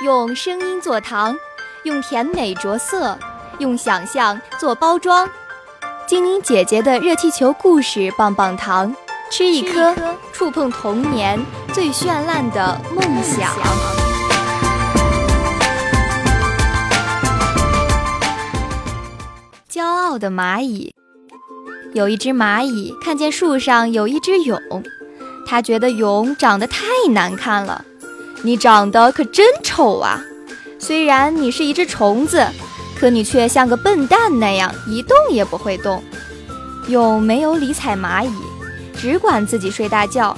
用声音做糖，用甜美着色，用想象做包装。精灵姐姐的热气球故事棒棒糖，吃一颗，触碰童年最绚烂的梦想。骄傲的蚂蚁，有一只蚂蚁看见树上有一只蛹，它觉得蛹长得太难看了。你长得可真丑啊！虽然你是一只虫子，可你却像个笨蛋那样一动也不会动。蛹没有理睬蚂蚁，只管自己睡大觉。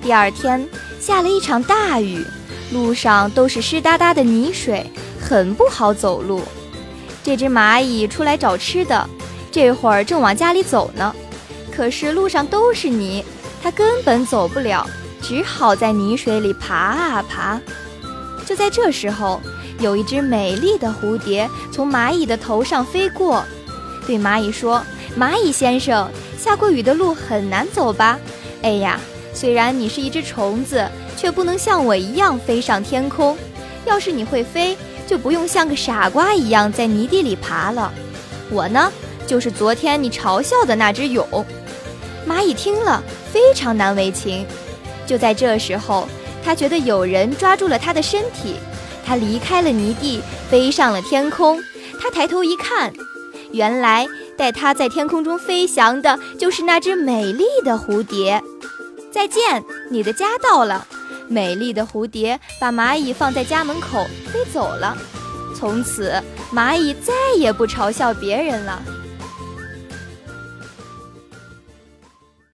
第二天下了一场大雨，路上都是湿哒哒的泥水，很不好走路。这只蚂蚁出来找吃的，这会儿正往家里走呢，可是路上都是泥，它根本走不了。只好在泥水里爬啊爬。就在这时候，有一只美丽的蝴蝶从蚂蚁的头上飞过，对蚂蚁说：“蚂蚁先生，下过雨的路很难走吧？哎呀，虽然你是一只虫子，却不能像我一样飞上天空。要是你会飞，就不用像个傻瓜一样在泥地里爬了。我呢，就是昨天你嘲笑的那只蛹。”蚂蚁听了，非常难为情。就在这时候，他觉得有人抓住了他的身体，他离开了泥地，飞上了天空。他抬头一看，原来带他在天空中飞翔的就是那只美丽的蝴蝶。再见，你的家到了。美丽的蝴蝶把蚂蚁放在家门口，飞走了。从此，蚂蚁再也不嘲笑别人了。